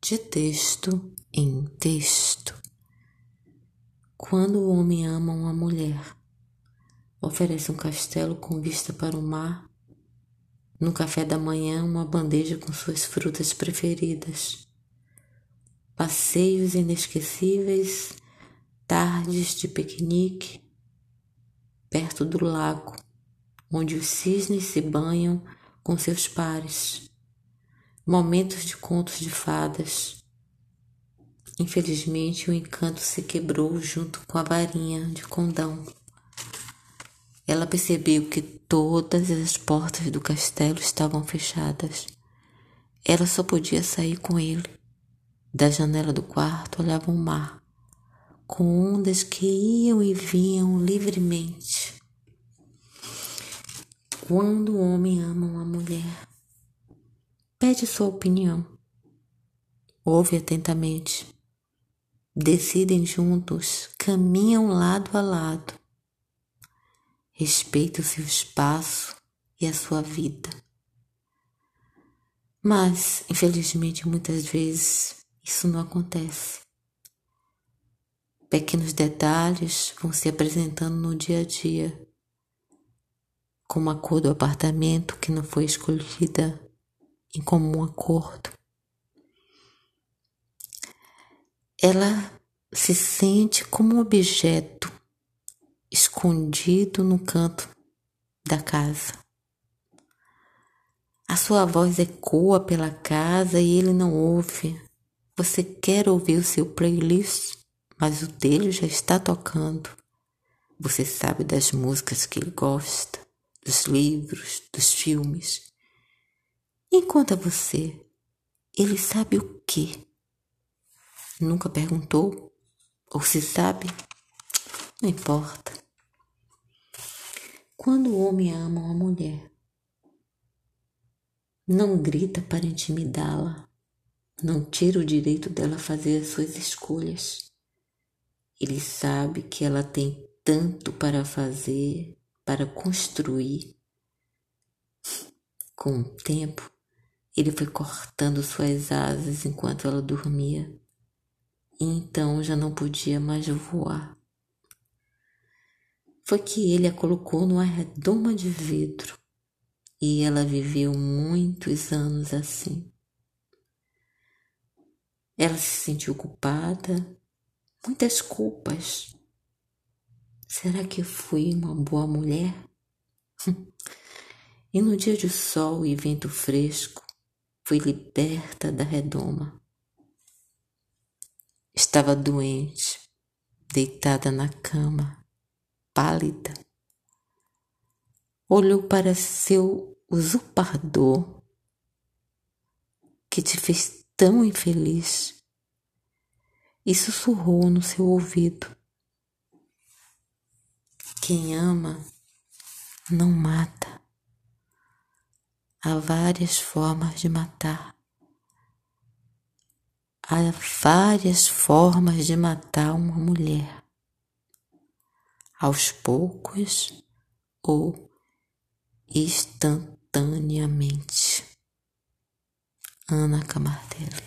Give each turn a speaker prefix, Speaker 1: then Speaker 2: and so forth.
Speaker 1: de texto em texto. Quando o homem ama uma mulher, oferece um castelo com vista para o mar, no café da manhã, uma bandeja com suas frutas preferidas, passeios inesquecíveis, tardes de piquenique perto do lago, onde os cisnes se banham com seus pares momentos de contos de fadas. Infelizmente, o encanto se quebrou junto com a varinha de condão. Ela percebeu que todas as portas do castelo estavam fechadas. Ela só podia sair com ele. Da janela do quarto olhava o mar, com ondas que iam e vinham livremente. Quando o homem ama uma mulher, Pede sua opinião. Ouve atentamente. Decidem juntos, caminham lado a lado. Respeita o seu espaço e a sua vida. Mas, infelizmente, muitas vezes isso não acontece. Pequenos detalhes vão se apresentando no dia a dia, como a cor do apartamento que não foi escolhida em comum acordo. Ela se sente como um objeto escondido no canto da casa. A sua voz ecoa pela casa e ele não ouve. Você quer ouvir o seu playlist, mas o dele já está tocando. Você sabe das músicas que ele gosta, dos livros, dos filmes. Enquanto a você, ele sabe o que? Nunca perguntou? Ou se sabe? Não importa. Quando o homem ama uma mulher, não grita para intimidá-la, não tira o direito dela fazer as suas escolhas. Ele sabe que ela tem tanto para fazer, para construir. Com o tempo, ele foi cortando suas asas enquanto ela dormia, e então já não podia mais voar. Foi que ele a colocou numa redoma de vidro e ela viveu muitos anos assim. Ela se sentiu culpada, muitas culpas. Será que fui uma boa mulher? e no dia de sol e vento fresco, fui liberta da redoma. Estava doente, deitada na cama, pálida. Olhou para seu usurpador que te fez tão infeliz e sussurrou no seu ouvido: Quem ama não mata. Há várias formas de matar. Há várias formas de matar uma mulher. Aos poucos ou instantaneamente. Ana Camardelli